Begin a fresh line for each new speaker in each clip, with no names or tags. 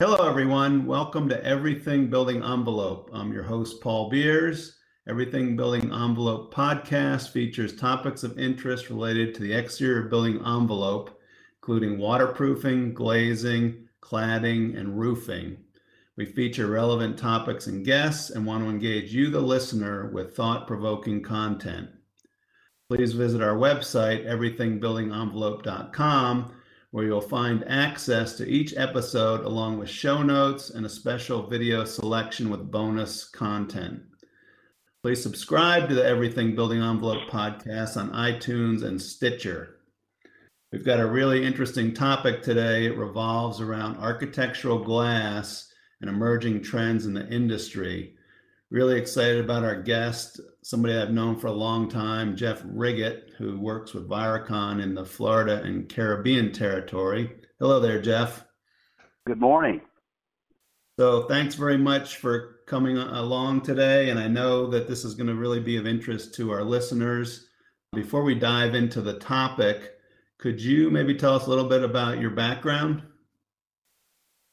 Hello, everyone. Welcome to Everything Building Envelope. I'm your host, Paul Beers. Everything Building Envelope podcast features topics of interest related to the exterior building envelope, including waterproofing, glazing, cladding, and roofing. We feature relevant topics and guests and want to engage you, the listener, with thought provoking content. Please visit our website, everythingbuildingenvelope.com where you'll find access to each episode along with show notes and a special video selection with bonus content. Please subscribe to the Everything Building Envelope podcast on iTunes and Stitcher. We've got a really interesting topic today. It revolves around architectural glass and emerging trends in the industry. Really excited about our guest, somebody I've known for a long time, Jeff Riggett, who works with Viracon in the Florida and Caribbean territory. Hello there, Jeff.
Good morning.
So, thanks very much for coming along today. And I know that this is going to really be of interest to our listeners. Before we dive into the topic, could you maybe tell us a little bit about your background?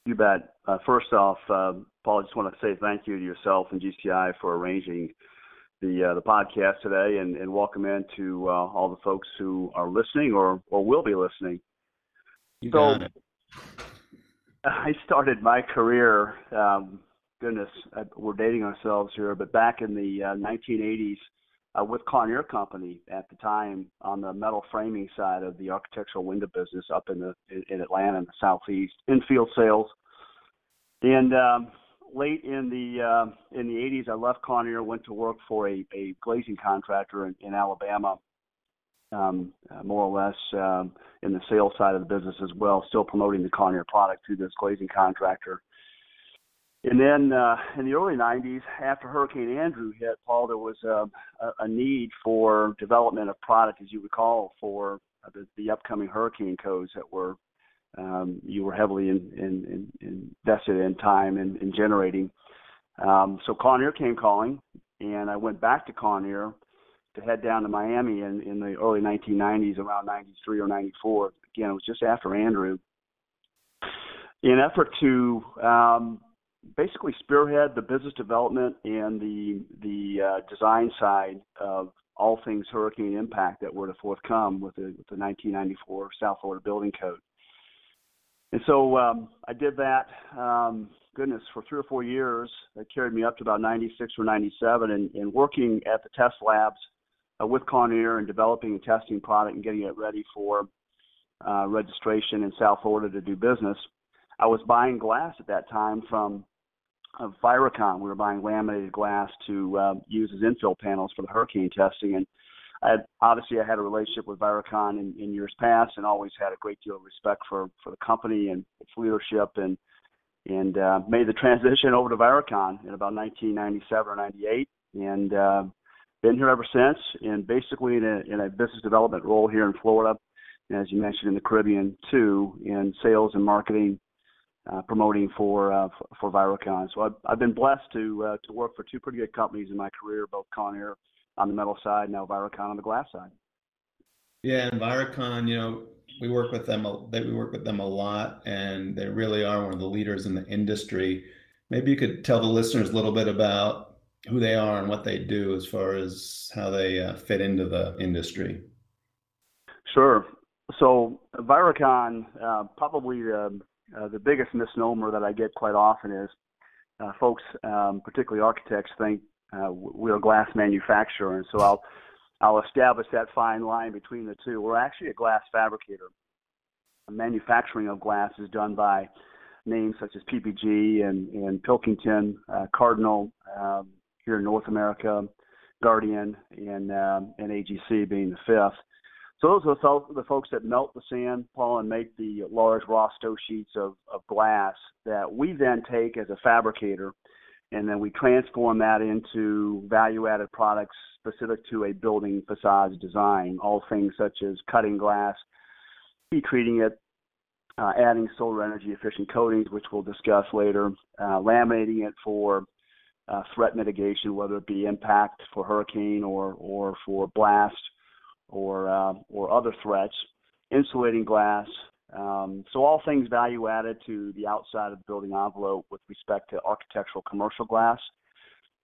You bet. Uh, first off, uh, Paul, I just want to say thank you to yourself and GCI for arranging the uh, the podcast today, and, and welcome in to uh, all the folks who are listening or or will be listening.
You so,
I started my career. Um, goodness, we're dating ourselves here, but back in the 1980s. Uh, with Kawneer Company at the time on the metal framing side of the architectural window business up in the in Atlanta in the southeast in field sales and um, late in the uh, in the 80s, I left Kawneer, went to work for a, a glazing contractor in, in Alabama, um, uh, more or less um, in the sales side of the business as well, still promoting the Kawneer product through this glazing contractor. And then uh, in the early 90s, after Hurricane Andrew hit, Paul, there was uh, a, a need for development of product, as you recall, for the, the upcoming hurricane codes that were um, you were heavily in, in, in invested in time and in, in generating. Um, so Kawneer came calling, and I went back to Kawneer to head down to Miami in, in the early 1990s, around 93 or 94. Again, it was just after Andrew. In effort to um, basically spearhead the business development and the the uh, design side of all things hurricane impact that were to forthcome with the, with the 1994 South Florida Building Code. And so um, I did that. Um, goodness, for three or four years, it carried me up to about 96 or 97, and, and working at the test labs uh, with Kawneer and developing and testing product and getting it ready for uh, registration in South Florida to do business. I was buying glass at that time from uh, Viracon. We were buying laminated glass to uh, use as infill panels for the hurricane testing, and I had, obviously I had a relationship with Viracon in, in years past, and always had a great deal of respect for for the company and its leadership, and and uh, made the transition over to Viracon in about 1997 or 98, and uh, been here ever since. And basically in a, in a business development role here in Florida, as you mentioned in the Caribbean too, in sales and marketing, uh, promoting for uh, for Viracon. So I've, I've been blessed to uh, to work for two pretty good companies in my career, both Kawneer on the metal side, now Viracon on the glass side.
Yeah, and Viracon, you know, we work with them. They we work with them a lot, and they really are one of the leaders in the industry. Maybe you could tell the listeners a little bit about who they are and what they do, as far as how they uh, fit into the industry.
Sure. So Viracon, uh, probably the uh, the biggest misnomer that I get quite often is uh, folks, um, particularly architects, think uh, we're a glass manufacturer, and so I'll I'll establish that fine line between the two. We're actually a glass fabricator. The manufacturing of glass is done by names such as PPG and, and Pilkington, uh, Cardinal um, here in North America, Guardian, and um, and AGC being the fifth. So those are the, fo- the folks that melt the sand, Paul, and make the large raw stow sheets of, of glass that we then take as a fabricator and then we transform that into value-added products specific to a building facade design. All things such as cutting glass, heat treating it, uh, adding solar energy efficient coatings, which we'll discuss later, uh, laminating it for uh, threat mitigation, whether it be impact for hurricane or or for blast or uh, or other threats, insulating glass, Um, so all things value added to the outside of the building envelope with respect to architectural commercial glass.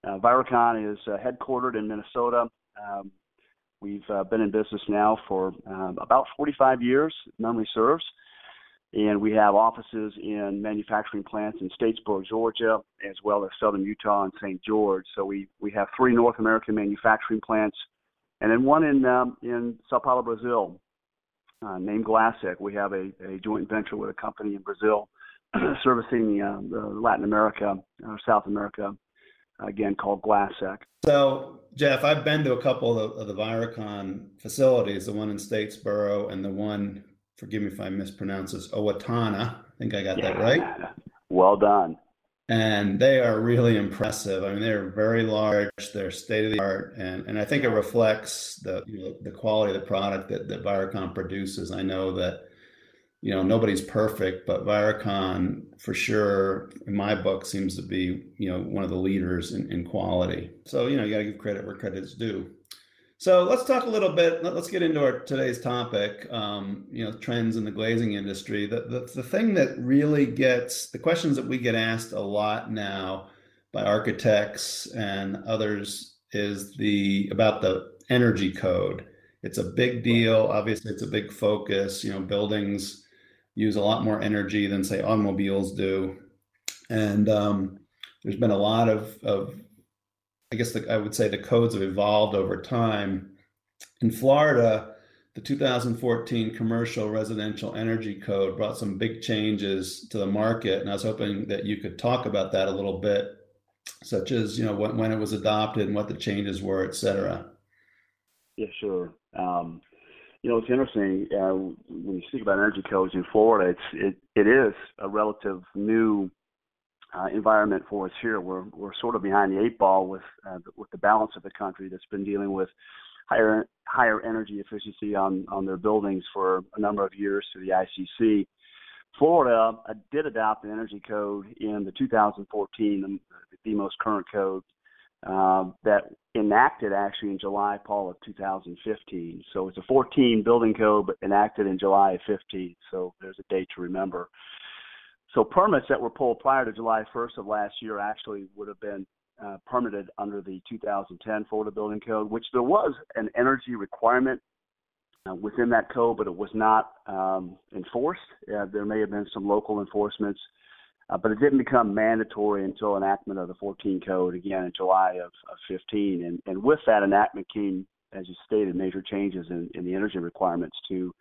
Uh, Viracon is uh, headquartered in Minnesota. Um, we've uh, been in business now for um, about 45 years, memory serves. And we have offices in manufacturing plants in Statesboro, Georgia, as well as southern Utah and St. George. So we, we have three North American manufacturing plants, and then one in um, in Sao Paulo, Brazil, uh, named Glassec. We have a, a joint venture with a company in Brazil servicing uh, Latin America, uh, South America, again called Glassec.
So, Jeff, I've been to a couple of the, of the Viracon facilities, the one in Statesboro and the one, forgive me if I mispronounce this, Owatonna. I think I got yeah. that right.
Well done
and they are really impressive. I mean, they're very large, they're state of the art, and, and I think it reflects the you know, the quality of the product that, that Viracon produces. I know that you know nobody's perfect, but Viracon for sure, in my book, seems to be you know one of the leaders in, in quality. So you know you got to give credit where credit's due. So let's talk a little bit. Let's get into our today's topic. Um, you know, trends in the glazing industry. The, the the thing that really gets the questions that we get asked a lot now by architects and others is the about the energy code. It's a big deal. Obviously, it's a big focus. You know, buildings use a lot more energy than say automobiles do, and um, there's been a lot of of I guess the, I would say the codes have evolved over time. In Florida, the 2014 Commercial Residential Energy Code brought some big changes to the market, and I was hoping that you could talk about that a little bit, such as you know when, it was adopted and what the changes were, et cetera.
Yeah, sure. Um, you know, it's interesting uh, when you speak about energy codes in Florida. It's it it is a relative new uh, environment for us here. We're we're sort of behind the eight ball with uh, with the balance of the country that's been dealing with higher higher energy efficiency on on their buildings for a number of years through the ICC. Florida uh, did adopt an energy code in the 2014, the, most current code uh, that enacted actually in July, Paul, of 2015. So it's a 14 building code, but enacted in July of 15. So there's a date to remember. So permits that were pulled prior to July 1st of last year actually would have been uh, permitted under the 2010 Florida Building Code, which there was an energy requirement uh, within that code, but it was not um, enforced. Uh, there may have been some local enforcements, uh, but it didn't become mandatory until enactment of the 14 code again in July of, of 15. And, and with that enactment came, as you stated, major changes in, in the energy requirements to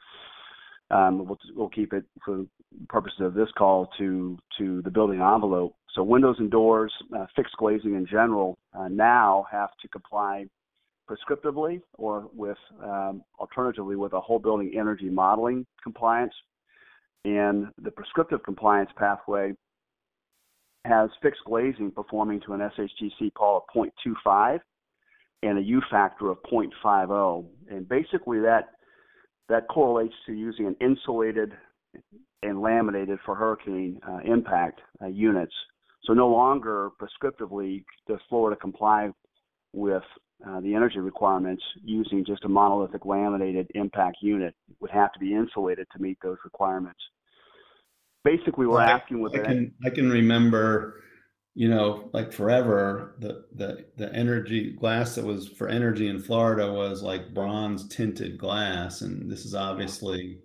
um, we'll, we'll keep it for purposes of this call to to the building envelope. So windows and doors, uh, fixed glazing in general, uh, now have to comply prescriptively or with um, alternatively with a whole building energy modeling compliance. And the prescriptive compliance pathway has fixed glazing performing to an SHGC Paul of 0.25 and a U factor of 0.50. And basically that that correlates to using an insulated and laminated for hurricane uh, impact uh, units. So no longer prescriptively does Florida comply with uh, the energy requirements using just a monolithic laminated impact unit. It would have to be insulated to meet those requirements. Basically, we're well, asking with
I can I can remember you know, like forever, the the the energy glass that was for energy in Florida was like bronze tinted glass, and this is obviously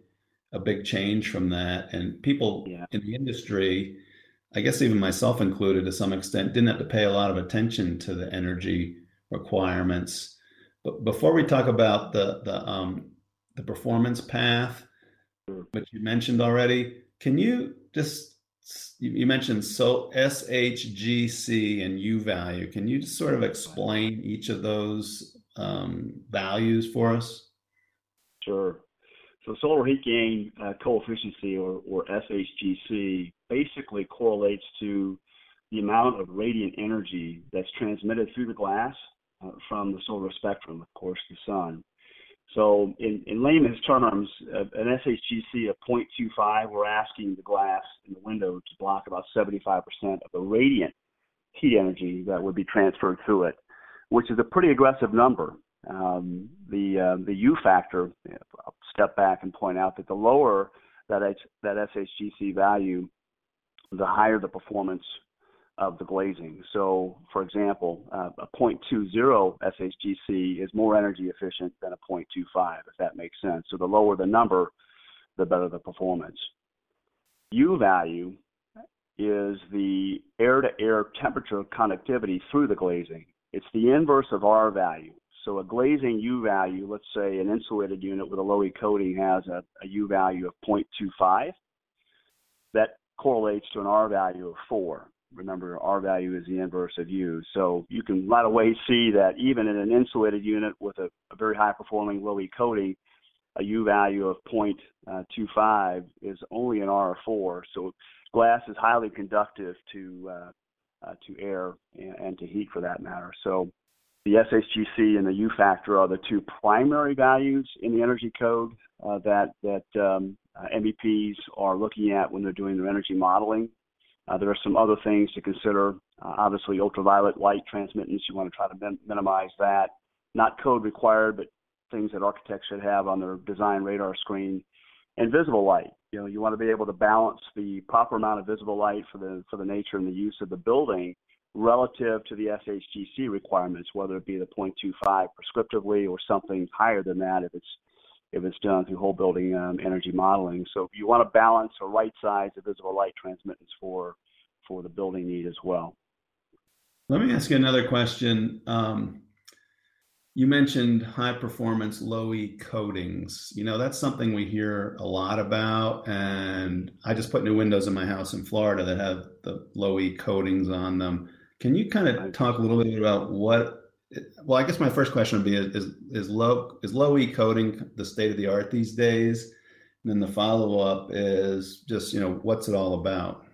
a big change from that. And people yeah. in the industry, I guess even myself included, to some extent, didn't have to pay a lot of attention to the energy requirements. But before we talk about the the um, the performance path, which you mentioned already, can you just you mentioned so SHGC and U value. Can you just sort of explain each of those um, values for us?
Sure. So solar heat gain uh, coefficient, or, or SHGC, basically correlates to the amount of radiant energy that's transmitted through the glass uh, from the solar spectrum, of course, the sun. So in, in layman's terms, an SHGC of 0.25, we're asking the glass in the window to block about 75% of the radiant heat energy that would be transferred through it, which is a pretty aggressive number. Um, the uh, the U factor, I'll step back and point out that the lower that that SHGC value, the higher the performance of the glazing. So, for example, uh, a 0.20 SHGC is more energy efficient than a 0.25, if that makes sense. So the lower the number, the better the performance. U value is the air-to-air temperature conductivity through the glazing. It's the inverse of R value. So a glazing U value, let's say an insulated unit with a low E coating has a, a U value of 0.25. That correlates to an R value of 4. Remember, R value is the inverse of U. So you can right away see that even in an insulated unit with a, a very high performing low E coating, a U value of 0.25 is only an R of 4. So glass is highly conductive to uh, uh, to air and, and, to heat for that matter. So the SHGC and the U factor are the two primary values in the energy code uh, that that um, uh, MEPs are looking at when they're doing their energy modeling. Uh, there are some other things to consider. Uh, obviously, ultraviolet light transmittance, you want to try to min- minimize that. Not code required, but things that architects should have on their design radar screen. And visible light. You know, you want to be able to balance the proper amount of visible light for the for the nature and the use of the building relative to the SHGC requirements, whether it be the 0.25 prescriptively or something higher than that if it's if it's done through whole building um, energy modeling. So you want to balance a right size of visible light transmittance for for the building need as well.
Let me ask you another question. Um, you mentioned high performance low E coatings. You know, that's something we hear a lot about. And I just put new windows in my house in Florida that have the low E coatings on them. Can you kind of talk a little bit about what well, I guess my first question would be: Is is low is low E coating the state of the art these days? And then the follow up is just you know what's it all about?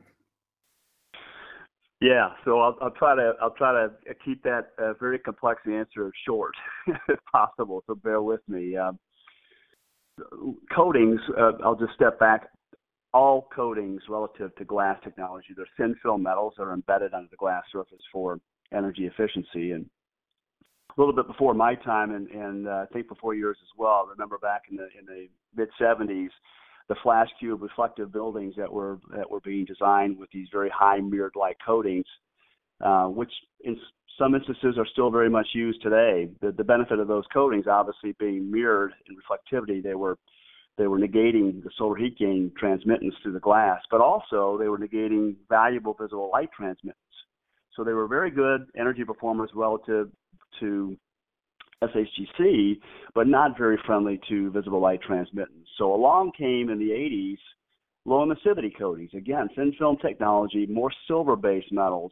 Yeah, so I'll, I'll try to I'll try to keep that uh, very complex answer short if possible. So bear with me. Um, coatings, uh, I'll just step back. All coatings relative to glass technology, they're thin film metals that are embedded under the glass surface for energy efficiency. And a little bit before my time, and, and uh, I think before yours as well. I remember back in the in the mid 70s, the flash cube reflective buildings that were that were being designed with these very high mirrored light coatings, uh, which in some instances are still very much used today. The, the benefit of those coatings, obviously being mirrored in reflectivity, they were they were negating the solar heat gain transmittance through the glass, but also they were negating valuable visible light transmittance. So they were very good energy performers relative to SHGC, but not very friendly to visible light transmittance. So along came in the 80s low emissivity coatings. Again, thin film technology, more silver-based metals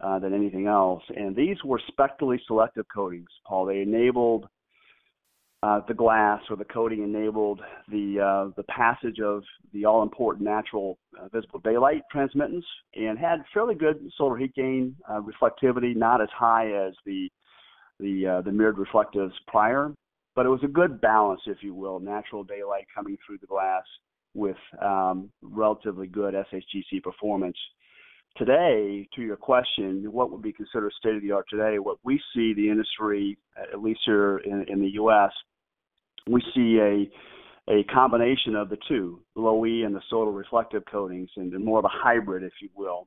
uh, than anything else. And these were spectrally selective coatings, Paul. They enabled uh, the glass or the coating enabled the uh, the passage of the all important natural uh, visible daylight transmittance and had fairly good solar heat gain uh, reflectivity, not as high as the the uh, the mirrored reflectives prior, but it was a good balance, if you will, natural daylight coming through the glass with um, relatively good SHGC performance. Today, to your question, what would be considered state of the art today? What we see the industry, at least here in, in the U.S., we see a a combination of the two, low E and the solar reflective coatings, and more of a hybrid, if you will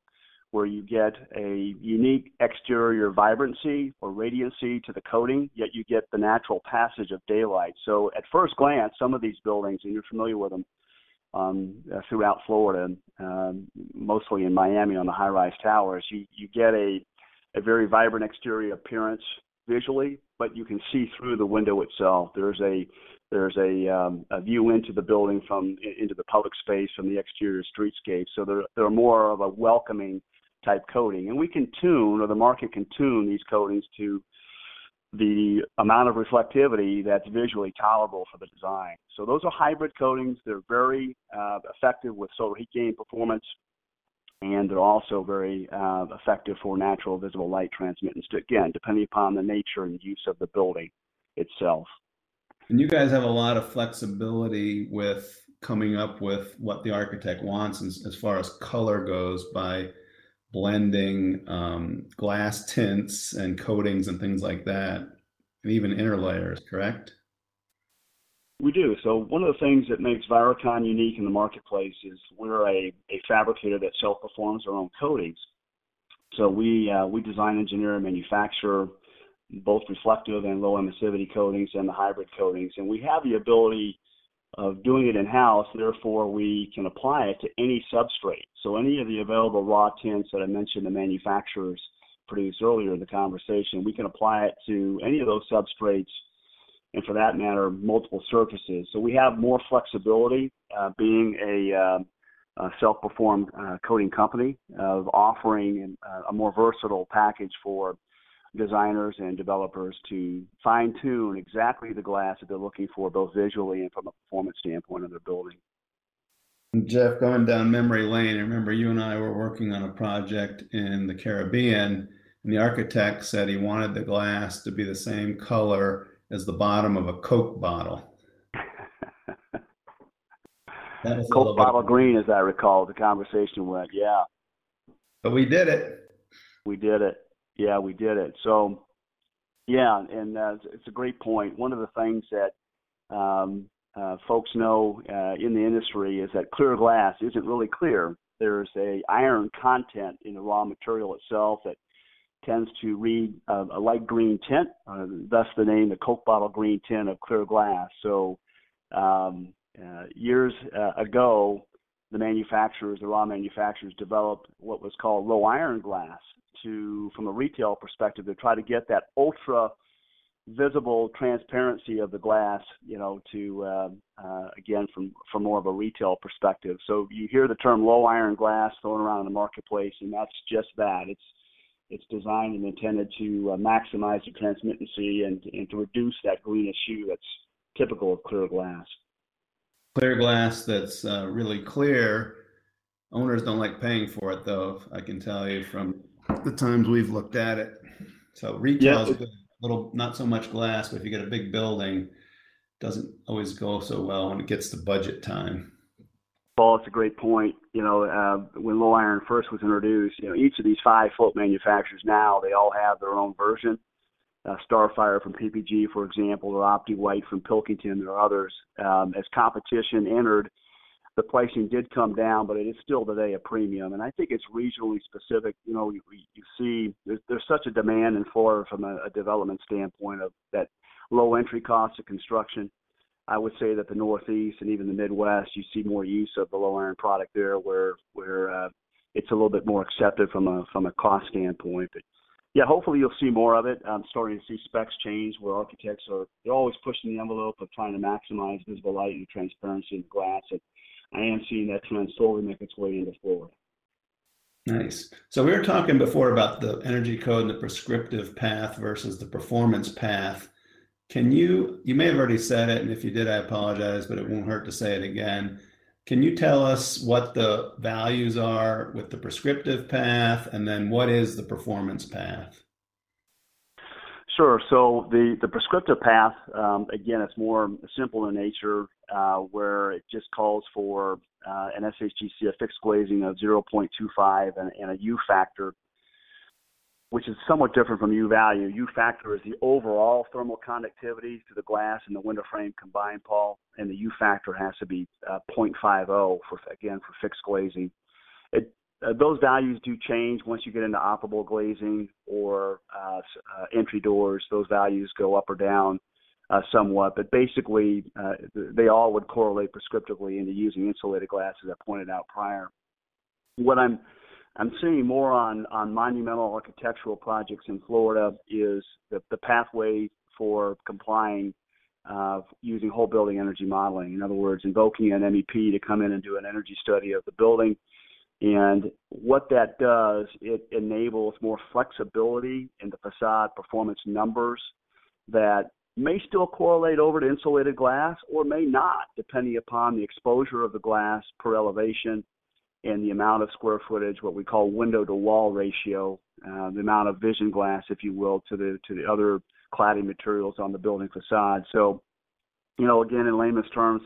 where you get a unique exterior vibrancy or radiancy to the coating, yet you get the natural passage of daylight. So at first glance, some of these buildings, and you're familiar with them um, throughout Florida, um, mostly in Miami on the high-rise towers, you, you get a, a very vibrant exterior appearance visually, but you can see through the window itself. There's a there's a, um, a view into the building from into the public space from the exterior streetscape. So they're they're more of a welcoming type coating. And we can tune, or the market can tune these coatings to the amount of reflectivity that's visually tolerable for the design. So those are hybrid coatings. They're very uh, effective with solar heat gain performance, and they're also very uh, effective for natural visible light transmittance, again, depending upon the nature and use of the building itself.
And you guys have a lot of flexibility with coming up with what the architect wants as, as far as color goes by blending um, glass tints and coatings and things like that, and even inner layers, correct?
We do. So one of the things that makes Viracon unique in the marketplace is we're a, a fabricator that self-performs our own coatings. So we uh, we design, engineer, and manufacture both reflective and low emissivity coatings and the hybrid coatings, and we have the ability of doing it in house. Therefore, we can apply it to any substrate. So any of the available raw tints that I mentioned the manufacturers produced earlier in the conversation, we can apply it to any of those substrates and for that matter, multiple surfaces. So we have more flexibility uh, being a, uh, a self-performed uh, coating company of offering uh, a more versatile package for designers and developers to fine tune exactly the glass that they're looking for, both visually and from a performance standpoint of their building.
Jeff, going down memory lane, I remember you and I were working on a project in the Caribbean, and the architect said he wanted the glass to be the same color as the bottom of a Coke bottle.
that was Coke bottle green, as I recall, the conversation went. Yeah.
But we did it.
We did it. Yeah, we did it. So, yeah, and uh, it's a great point. One of the things that um, uh, folks know uh, in the industry is that clear glass isn't really clear. There's a iron content in the raw material itself that tends to read a light green tint, uh, thus the name, the Coke bottle green tint of clear glass. So um, uh, years uh, ago, the manufacturers, the raw manufacturers, developed what was called low iron glass to, from a retail perspective, to try to get that ultra visible transparency of the glass, you know, to uh, uh, again from from more of a retail perspective. So you hear the term low iron glass thrown around in the marketplace, and that's just that. It's it's designed and intended to uh, maximize the transmittancy and, and to reduce that greenish hue that's typical of clear glass.
Clear glass that's uh, really clear. Owners don't like paying for it, though. I can tell you from the times we've looked at it. So retail is a little, not so much glass, but if you get a big building, doesn't always go so well when it gets to budget time.
Paul, it's a great point. You know, uh, when low iron first was introduced, you know, each of these five float manufacturers now they all have their own version. Uh, Starfire from PPG, for example, or Optiwhite from Pilkington, there are others. Um, as competition entered, the pricing did come down, but it is still today a premium. And I think it's regionally specific. You know, you, you see there's, there's such a demand in Florida from a, a development standpoint of that low entry cost of construction I would say that the Northeast and even the Midwest, you see more use of the low iron product there, where where uh, it's a little bit more accepted from a from a cost standpoint. But yeah, hopefully you'll see more of it. I'm starting to see specs change where architects are they're always pushing the envelope of trying to maximize visible light and transparency in glass. And I am seeing that trend slowly make its way into Florida.
Nice. So we were talking before about the energy code and the prescriptive path versus the performance path. Can you, you may have already said it, and if you did, I apologize, but it won't hurt to say it again. Can you tell us what the values are with the prescriptive path, and then what is the performance path?
Sure. So the, the prescriptive path, um, again, it's more simple in nature, uh, where it just calls for uh, an SHGC, a fixed glazing of 0.25 and, and a U factor which is somewhat different from U value. U factor is the overall thermal conductivity to the glass and the window frame combined, Paul, and the U factor has to be uh, 0.50 for again for fixed glazing. It, uh, those values do change once you get into operable glazing or uh, uh entry doors. Those values go up or down uh, somewhat, but basically uh, they all would correlate prescriptively into using insulated glass, as I pointed out prior. What I'm I'm seeing more on, on monumental architectural projects in Florida is the, the pathway for complying uh, using whole building energy modeling. In other words, invoking an MEP to come in and do an energy study of the building. And what that does, it enables more flexibility in the facade performance numbers that may still correlate over to insulated glass or may not, depending upon the exposure of the glass per elevation and the amount of square footage, what we call window to wall ratio, uh, the amount of vision glass, if you will, to the to the other cladding materials on the building facade. So, you know, again, in layman's terms,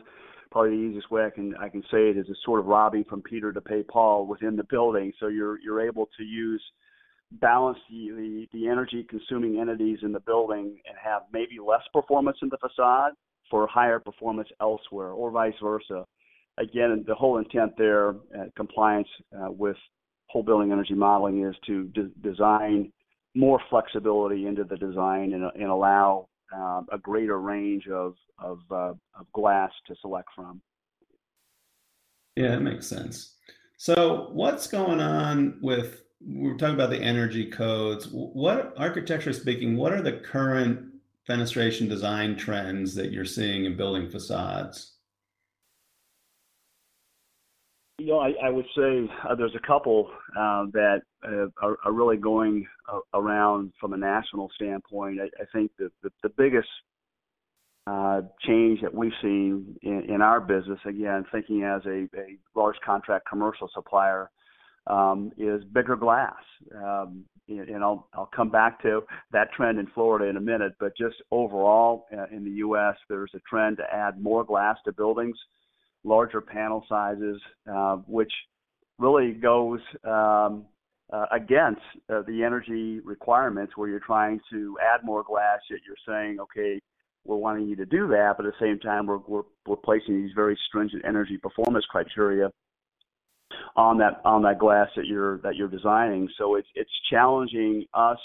probably the easiest way I can I can say it is it's sort of robbing from Peter to pay Paul within the building. So you're you're able to use balance the, the, the energy consuming entities in the building and have maybe less performance in the facade for higher performance elsewhere, or vice versa. Again, the whole intent there, compliance uh, with whole building energy modeling, is to de- design more flexibility into the design and, and allow uh, a greater range of of, uh, of glass to select from.
Yeah, that makes sense. So, what's going on with? We're talking about the energy codes. What, architecture speaking, what are the current fenestration design trends that you're seeing in building facades?
You know, I, I would say uh, there's a couple uh, that uh, are, are, really going uh, around from a national standpoint. I, I think the, the, biggest uh, change that we've seen in, in, our business, again, thinking as a, a large contract commercial supplier, um, is bigger glass. Um, and I'll I'll come back to that trend in Florida in a minute. But just overall uh, in the U.S., there's a trend to add more glass to buildings, larger panel sizes, uh, which really goes um, uh, against uh, the energy requirements where you're trying to add more glass, yet you're saying, okay, we're wanting you to do that, but at the same time, we're, we're, we're placing these very stringent energy performance criteria on that on that glass that you're that you're designing. So it's it's challenging us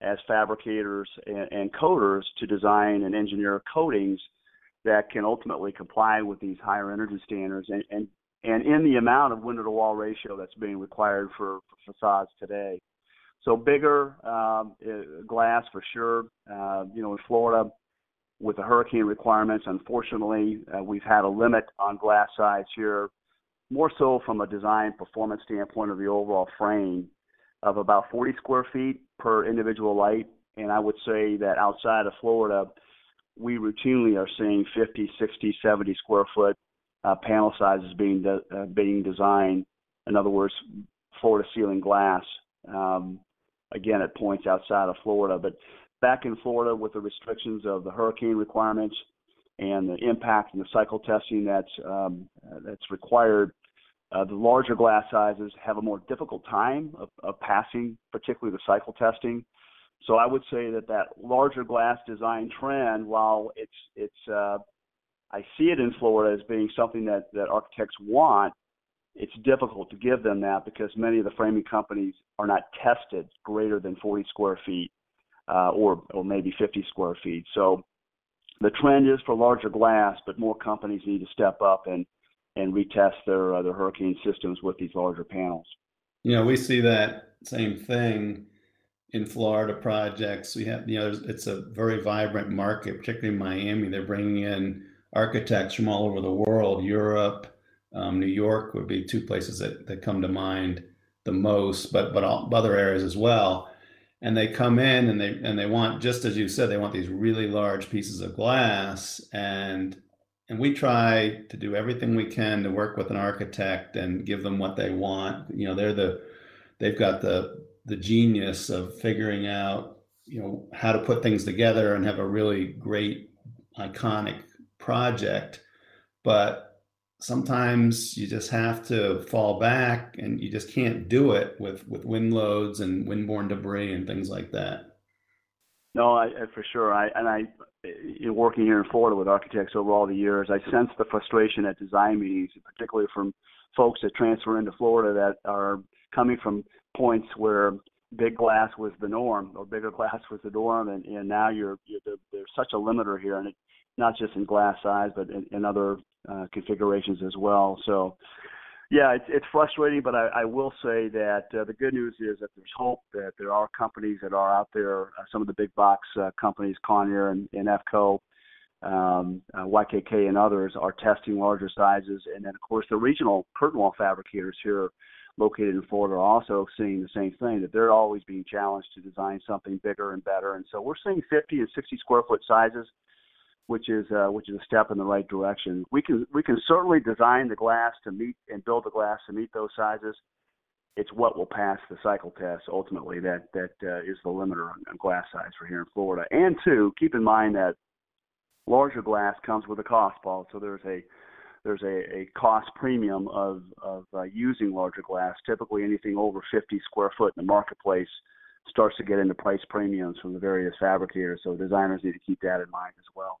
as fabricators and, and coaters to design and engineer coatings that can ultimately comply with these higher energy standards and and, and in the amount of window to wall ratio that's being required for, for facades today. So bigger um, uh, glass for sure. Uh, you know, in Florida, with the hurricane requirements, unfortunately, uh, we've had a limit on glass size here more so from a design performance standpoint of the overall frame of about 40 square feet per individual light. And I would say that outside of Florida, we routinely are seeing 50, 60, 70 square foot uh, panel sizes being de- uh, being designed. In other words, floor to ceiling glass. Um, again, at points outside of Florida, but back in Florida with the restrictions of the hurricane requirements and the impact and the cycle testing that's um, that's required uh, the larger glass sizes have a more difficult time of, of passing, particularly the cycle testing. So I would say that that larger glass design trend, while it's it's uh, I see it in Florida as being something that that architects want, it's difficult to give them that because many of the framing companies are not tested greater than 40 square feet uh, or or maybe 50 square feet. So the trend is for larger glass, but more companies need to step up and and retest their uh, their hurricane systems with these larger panels.
You know, we see that same thing in Florida projects. We have, you know, it's a very vibrant market, particularly in Miami. They're bringing in architects from all over the world. Europe, um, New York would be two places that, that come to mind the most, but but all, other areas as well. And they come in and they and they want just as you said, they want these really large pieces of glass, and and we try to do everything we can to work with an architect and give them what they want you know they're the they've got the the genius of figuring out you know how to put things together and have a really great iconic project. But sometimes you just have to fall back and you just can't do it with with wind loads and windborne debris and things like that.
No I, for sure. I and i in working here in Florida with architects over all the years, I sense the frustration at design meetings, particularly from folks that transfer into Florida that are coming from points where big glass was the norm or bigger glass was the norm, and, and now you're, you're there's such a limiter here, and it, not just in glass size, but in, in other uh, configurations as well. So yeah, it's, it's frustrating, but I, I will say that uh, the good news is that there's hope that there are companies that are out there, uh, some of the big box uh, companies, Kawneer and, and EFCO, um, uh, YKK, and others are testing larger sizes. And then, of course, the regional curtain wall fabricators here located in Florida are also seeing the same thing, that they're always being challenged to design something bigger and better. And so we're seeing 50 and 60 square foot sizes which is uh, which is a step in the right direction. We can we can certainly design the glass to meet and build the glass to meet those sizes. It's what will pass the cycle test ultimately that that uh, is the limiter on, on glass size for here in Florida. And two, keep in mind that larger glass comes with a cost, Paul. So there's a there's a, a cost premium of of uh, using larger glass. Typically, anything over 50 square foot in the marketplace starts to get into price premiums from the various fabricators. So designers need to keep that in mind as well.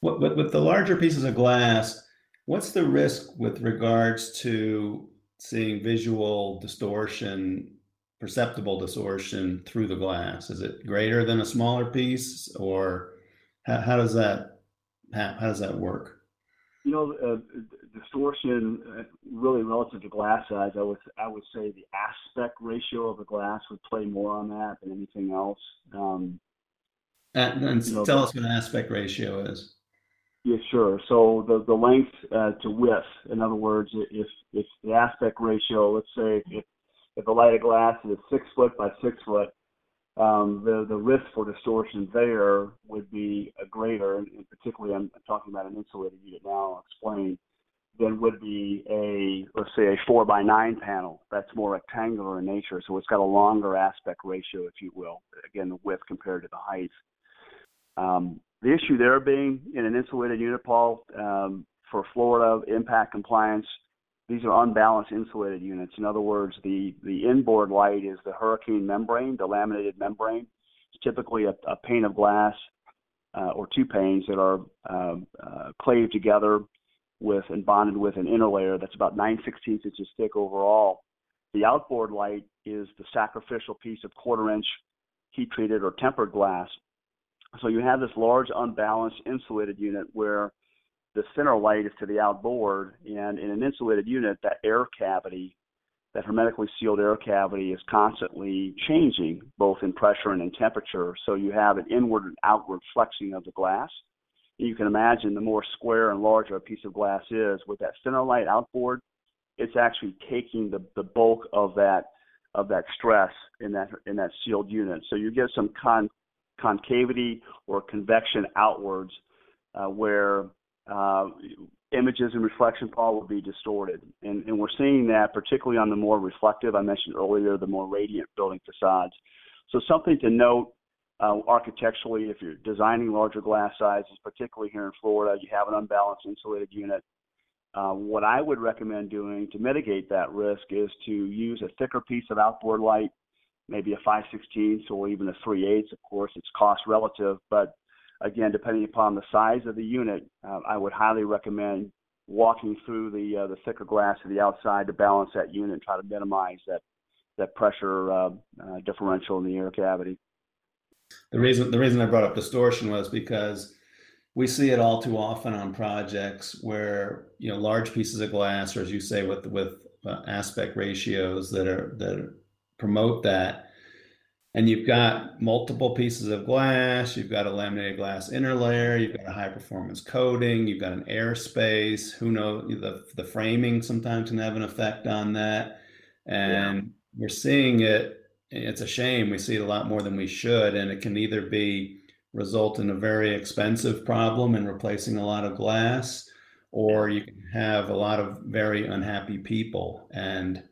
What, with, with the larger pieces of glass, what's the risk with regards to seeing visual distortion, perceptible distortion through the glass? Is it greater than a smaller piece, or how, how does that how, how does that work?
You know, uh, distortion uh, really relative to glass size. I would I would say the aspect ratio of a glass would play more on that than anything else. Um,
and, and you know, tell us what an aspect ratio is.
Yeah, sure. So the the length uh, to width. In other words, if if the aspect ratio, let's say if if a light of glass is six foot by six foot, um, the the risk for distortion there would be a greater, and particularly I'm talking about an insulated unit now. I'll explain. Than would be a let's say a four by nine panel that's more rectangular in nature, so it's got a longer aspect ratio, if you will. Again, the width compared to the height. Um, the issue there being in an insulated unit, Paul, um, for Florida impact compliance, these are unbalanced insulated units. In other words, the, the inboard light is the hurricane membrane, the laminated membrane. It's typically a, a pane of glass uh, or two panes that are um, uh, claved together with and bonded with an inner layer that's about 9 16 inches thick overall. The outboard light is the sacrificial piece of quarter inch heat treated or tempered glass so you have this large unbalanced insulated unit where the center light is to the outboard, and in an insulated unit, that air cavity, that hermetically sealed air cavity, is constantly changing both in pressure and in temperature. So you have an inward and outward flexing of the glass. And you can imagine the more square and larger a piece of glass is, with that center light outboard, it's actually taking the, the bulk of that of that stress in that in that sealed unit. So you get some con concavity or convection outwards, uh, where uh, images and reflection Paul will be distorted. And, and, we're seeing that particularly on the more reflective, I mentioned earlier, the more radiant building facades. So something to note uh, architecturally, if you're designing larger glass sizes, particularly here in Florida, you have an unbalanced insulated unit. Uh, what I would recommend doing to mitigate that risk is to use a thicker piece of outboard light maybe a 5 16 or even a 3 8 Of course, it's cost relative, but again, depending upon the size of the unit, uh, I would highly recommend walking through the uh, the thicker glass to the outside to balance that unit and try to minimize that that pressure uh, uh, differential in the air cavity.
The reason the reason I brought up distortion was because we see it all too often on projects where you know large pieces of glass, or as you say, with with uh, aspect ratios that are that promote that. And you've got multiple pieces of glass, you've got a laminated glass inner layer, you've got a high performance coating, you've got an airspace. Who knows? The, the framing sometimes can have an effect on that. And yeah. we're seeing it. It's a shame. We see it a lot more than we should. And it can either be result in a very expensive problem in replacing a lot of glass, or you can have a lot of very unhappy people. And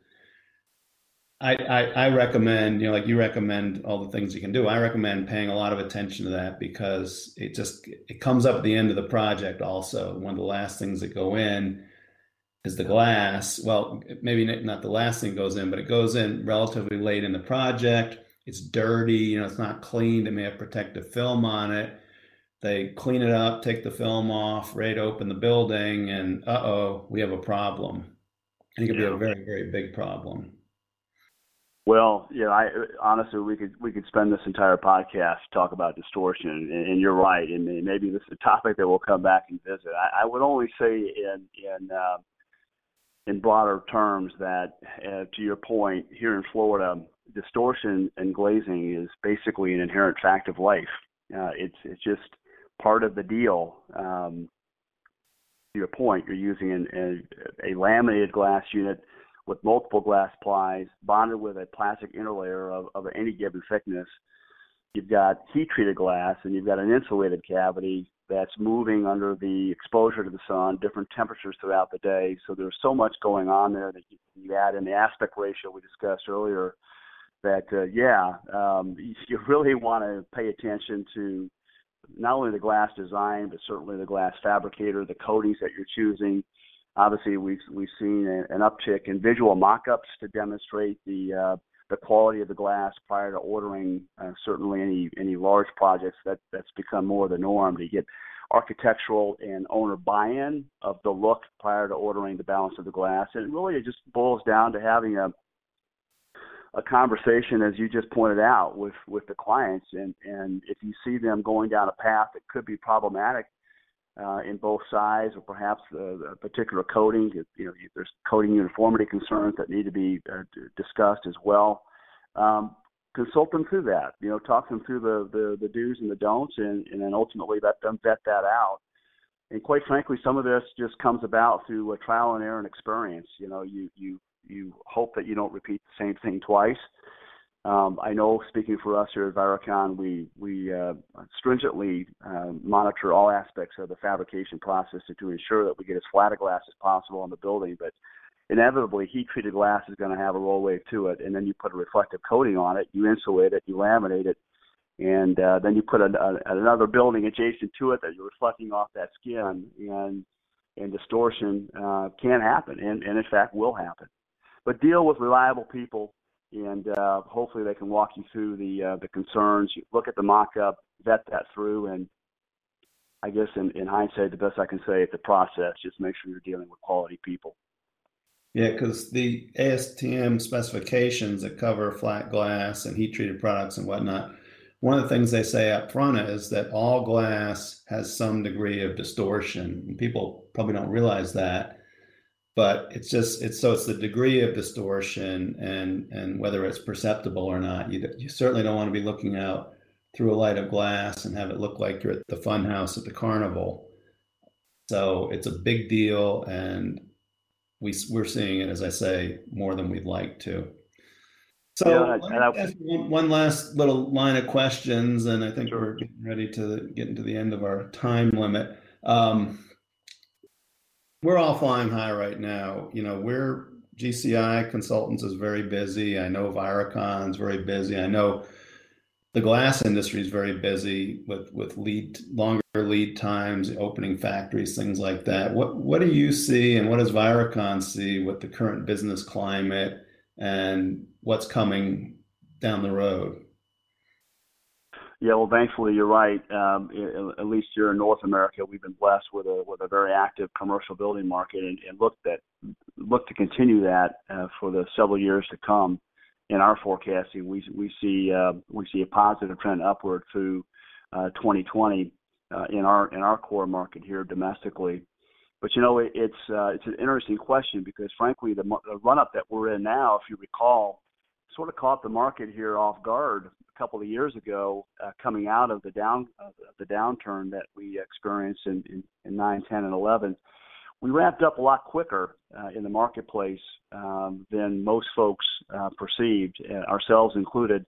I, I, I recommend, you know, like you recommend all the things you can do. I recommend paying a lot of attention to that because it just it comes up at the end of the project. Also, one of the last things that go in is the glass. Well, maybe not the last thing goes in, but it goes in relatively late in the project. It's dirty, you know, it's not cleaned. It may have protective film on it. They clean it up, take the film off, to open the building, and uh oh, we have a problem. It could be a very, very big problem.
Well, yeah, I honestly we could we could spend this entire podcast talk about distortion, and, and you're right, and maybe this is a topic that we'll come back and visit. I, I would only say in in uh, in broader terms that, uh, to your point, here in Florida, distortion and glazing is basically an inherent fact of life. Uh, it's it's just part of the deal. Um, to your point, you're using an, a, a laminated glass unit with multiple glass plies bonded with a plastic interlayer of, of any given thickness. You've got heat treated glass and you've got an insulated cavity that's moving under the exposure to the sun, different temperatures throughout the day. So there's so much going on there that you, you add in the aspect ratio we discussed earlier that, uh, yeah, um, you really want to pay attention to not only the glass design, but certainly the glass fabricator, the coatings that you're choosing, Obviously, we've we've seen an uptick in visual mock-ups to demonstrate the uh, the quality of the glass prior to ordering uh, certainly any any large projects. That that's become more the norm to get architectural and owner buy-in of the look prior to ordering the balance of the glass. And really, it just boils down to having a a conversation, as you just pointed out, with with the clients. And and if you see them going down a path that could be problematic uh, in both sides, or perhaps a, a particular coating, you know, there's coating uniformity concerns that need to be uh, discussed as well. Um, consult them through that. You know, talk them through the the, the do's and the don'ts, and, and then ultimately let them vet that out. And quite frankly, some of this just comes about through a trial and error and experience. You know, you you you hope that you don't repeat the same thing twice. Um, I know, speaking for us here at Viracon, we we uh, stringently uh, monitor all aspects of the fabrication process to, to ensure that we get as flat a glass as possible on the building. But inevitably heat treated glass is going to have a roll wave to it and then you put a reflective coating on it you insulate it you laminate it and uh, then you put a, a, another building adjacent to it that you're reflecting off that skin and and distortion uh, can happen and, and in fact will happen but deal with reliable people and uh, hopefully they can walk you through the uh, the concerns you look at the mock-up vet that through and I guess in, in hindsight, the best I can say it's a process. Just make sure you're dealing with quality people.
Yeah, because the ASTM specifications that cover flat glass and heat treated products and whatnot, one of the things they say up front is that all glass has some degree of distortion. And people probably don't realize that, but it's just it's so it's the degree of distortion and and whether it's perceptible or not. You you certainly don't want to be looking out through a light of glass and have it look like you're at the fun house at the carnival. So it's a big deal and we, we're seeing it, as I say, more than we'd like to. So yeah, I, one, one, last little line of questions, and I think sure. we're getting ready to get into the end of our time limit. Um, we're all flying high right now. You know, we're GCI Consultants is very busy. I know Viracon's very busy. I know the glass industry is very busy with with lead longer lead times, opening factories, things like that. What what do you see, and what does Viracon see with the current business climate and what's coming down the road?
Yeah, well, thankfully you're right. Um, at least here in North America, we've been blessed with a with a very active commercial building market, and, and look that look to continue that uh, for the several years to come in our forecasting, we we see uh, we see a positive trend upward through uh, 2020 uh, in our in our core market here domestically. But you know, it, it's uh, it's an interesting question because frankly, the, the run up that we're in now, if you recall, sort of caught the market here off guard a couple of years ago, uh, coming out of the down uh, the downturn that we experienced in, in, in 9, 10, and 11 we ramped up a lot quicker uh, in the marketplace um, than most folks uh, perceived, uh, ourselves included.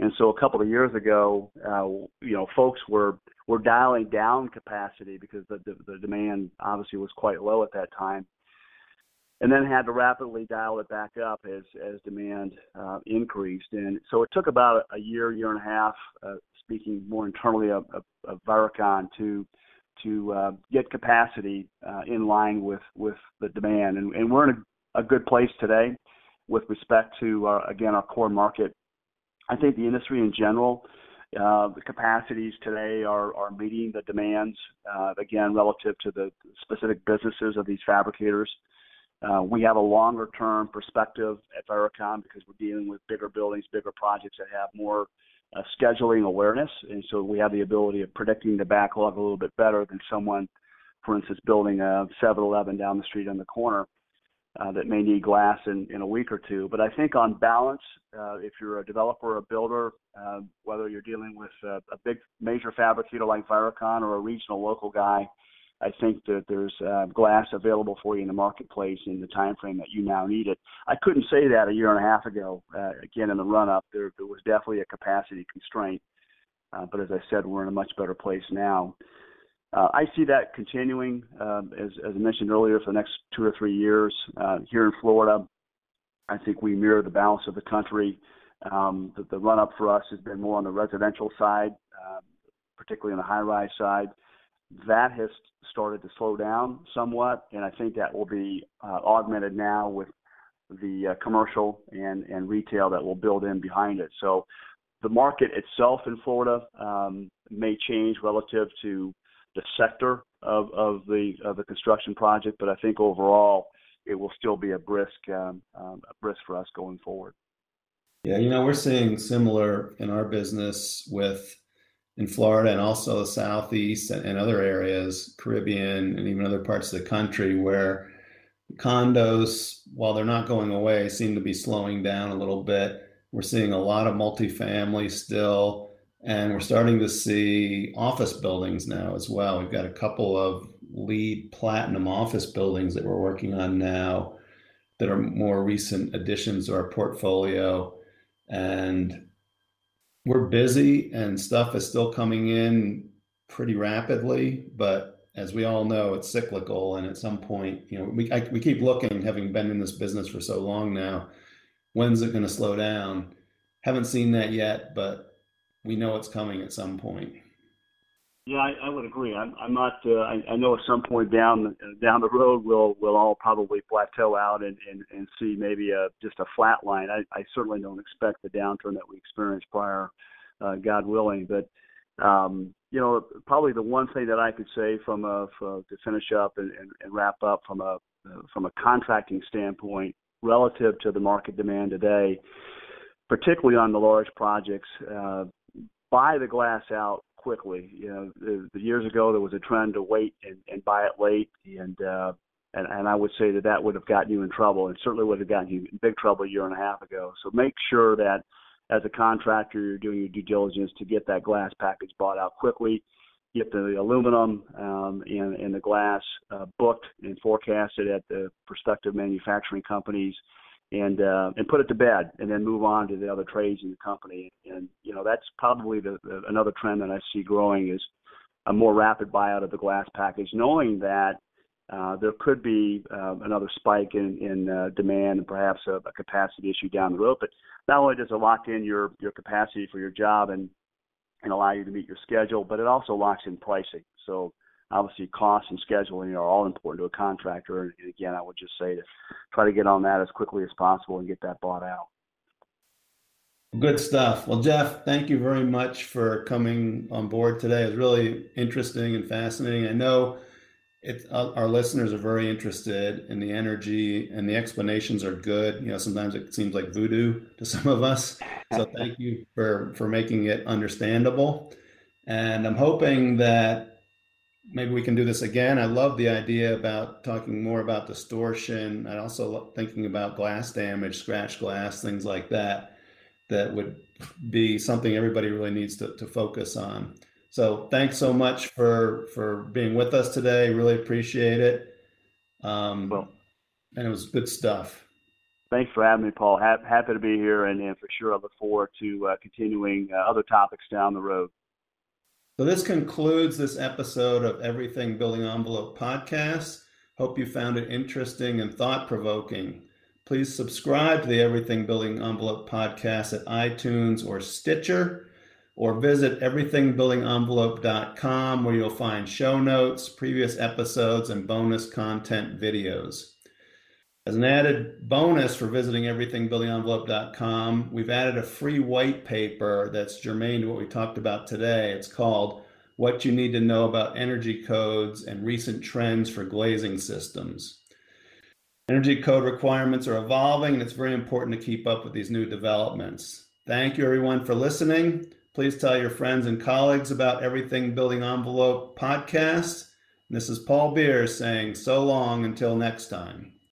And so a couple of years ago, uh, you know, folks were were dialing down capacity because the, the, the demand obviously was quite low at that time, and then had to rapidly dial it back up as as demand uh, increased. And so it took about a year, year and a half, uh, speaking more internally of, of, of Viracon, to to uh, get capacity uh, in line with with the demand, and, and we're in a, a, good place today with respect to our, again our core market. I think the industry in general, uh, the capacities today are are meeting the demands uh, again relative to the specific businesses of these fabricators. Uh, we have a longer term perspective at Viracon because we're dealing with bigger buildings, bigger projects that have more uh, scheduling awareness, and so we have the ability of predicting the backlog a little bit better than someone, for instance, building a 7-Eleven down the street on the corner uh, that may need glass in, in a week or two. But I think on balance, uh, if you're a developer or a builder, uh, whether you're dealing with a, a big major fabricator like Viracon or a regional local guy, I think that there's uh, glass available for you in the marketplace in the time frame that you now need it. I couldn't say that a year and a half ago. Uh, again, in the run up, there, there was definitely a capacity constraint. Uh, but as I said, we're in a much better place now. Uh, I see that continuing, um, as, as I mentioned earlier, for the next two or three years. Uh, here in Florida, I think we mirror the balance of the country. Um, the, the run up for us has been more on the residential side, uh, particularly on the high rise side that has started to slow down somewhat, and I think that will be uh, augmented now with the uh, commercial and, and retail that will build in behind it. So the market itself in Florida um, may change relative to the sector of, of the of the construction project, but I think overall it will still be a brisk um, um, a brisk for us going forward.
Yeah, you know, we're seeing similar in our business with in Florida and also the Southeast and, and other areas, Caribbean and even other parts of the country where condos, while they're not going away, seem to be slowing down a little bit. We're seeing a lot of multifamily still, and we're starting to see office buildings now as well. We've got a couple of LEED platinum office buildings that we're working on now that are more recent additions to our portfolio. And we're busy and stuff is still coming in pretty rapidly, but as we all know, it's cyclical. And at some point, you know, we, I, we keep looking, having been in this business for so long now, when's it going to slow down? Haven't seen that yet, but we know it's coming at some point.
Yeah, I, I would agree. I'm, I'm not. Uh, I, I know at some point down down the road, we'll we'll all probably plateau out and and, and see maybe a just a flat line. I, I certainly don't expect the downturn that we experienced prior, uh, God willing. But um, you know, probably the one thing that I could say from a for, to finish up and, and, and wrap up from a from a contracting standpoint relative to the market demand today, particularly on the large projects, uh, buy the glass out quickly. You know, the, the years ago there was a trend to wait and, and buy it late, and uh, and and I would say that that would have gotten you in trouble, and certainly would have gotten you in big trouble a year and a half ago. So make sure that as a contractor you're doing your due diligence to get that glass package bought out quickly. Get the aluminum um, and, and the glass uh, booked and forecasted at the prospective manufacturing companies and uh, and put it to bed, and then move on to the other trades in the company. And you know that's probably the, the another trend that I see growing is a more rapid buyout of the glass package, knowing that uh, there could be uh, another spike in, in uh, demand and perhaps a, a capacity issue down the road. But not only does it lock in your your capacity for your job and and allow you to meet your schedule, but it also locks in pricing. So obviously costs and scheduling are all important to a contractor. And again, I would just say to try to get on that as quickly as possible and get that bought out.
Good stuff. Well, Jeff, thank you very much for coming on board today. It was really interesting and fascinating. I know it, uh, our listeners are very interested in the energy, and the explanations are good. You know, sometimes it seems like voodoo to some of us. So, thank you for for making it understandable. And I'm hoping that maybe we can do this again. I love the idea about talking more about distortion. I also thinking about glass damage, scratch glass, things like that. That would be something everybody really needs to, to focus on. So thanks so much for for being with us today. Really appreciate it. Um, well, and it was good stuff.
Thanks for having me, Paul. Ha- happy to be here, and, and, for sure, I look forward to uh, continuing uh, other topics down the road.
So this concludes this episode of Everything Building Envelope podcast. Hope you found it interesting and thought provoking. Please subscribe to the Everything Building Envelope podcast at iTunes or Stitcher, or visit everythingbuildingenvelope.com where you'll find show notes, previous episodes, and bonus content videos. As an added bonus for visiting everythingbuildingenvelope.com, we've added a free white paper that's germane to what we talked about today. It's called What You Need to Know About Energy Codes and Recent Trends for Glazing Systems. Energy code requirements are evolving, and it's very important to keep up with these new developments. Thank you, everyone, for listening. Please tell your friends and colleagues about Everything Building Envelope podcast. This is Paul Beers saying so long until next time.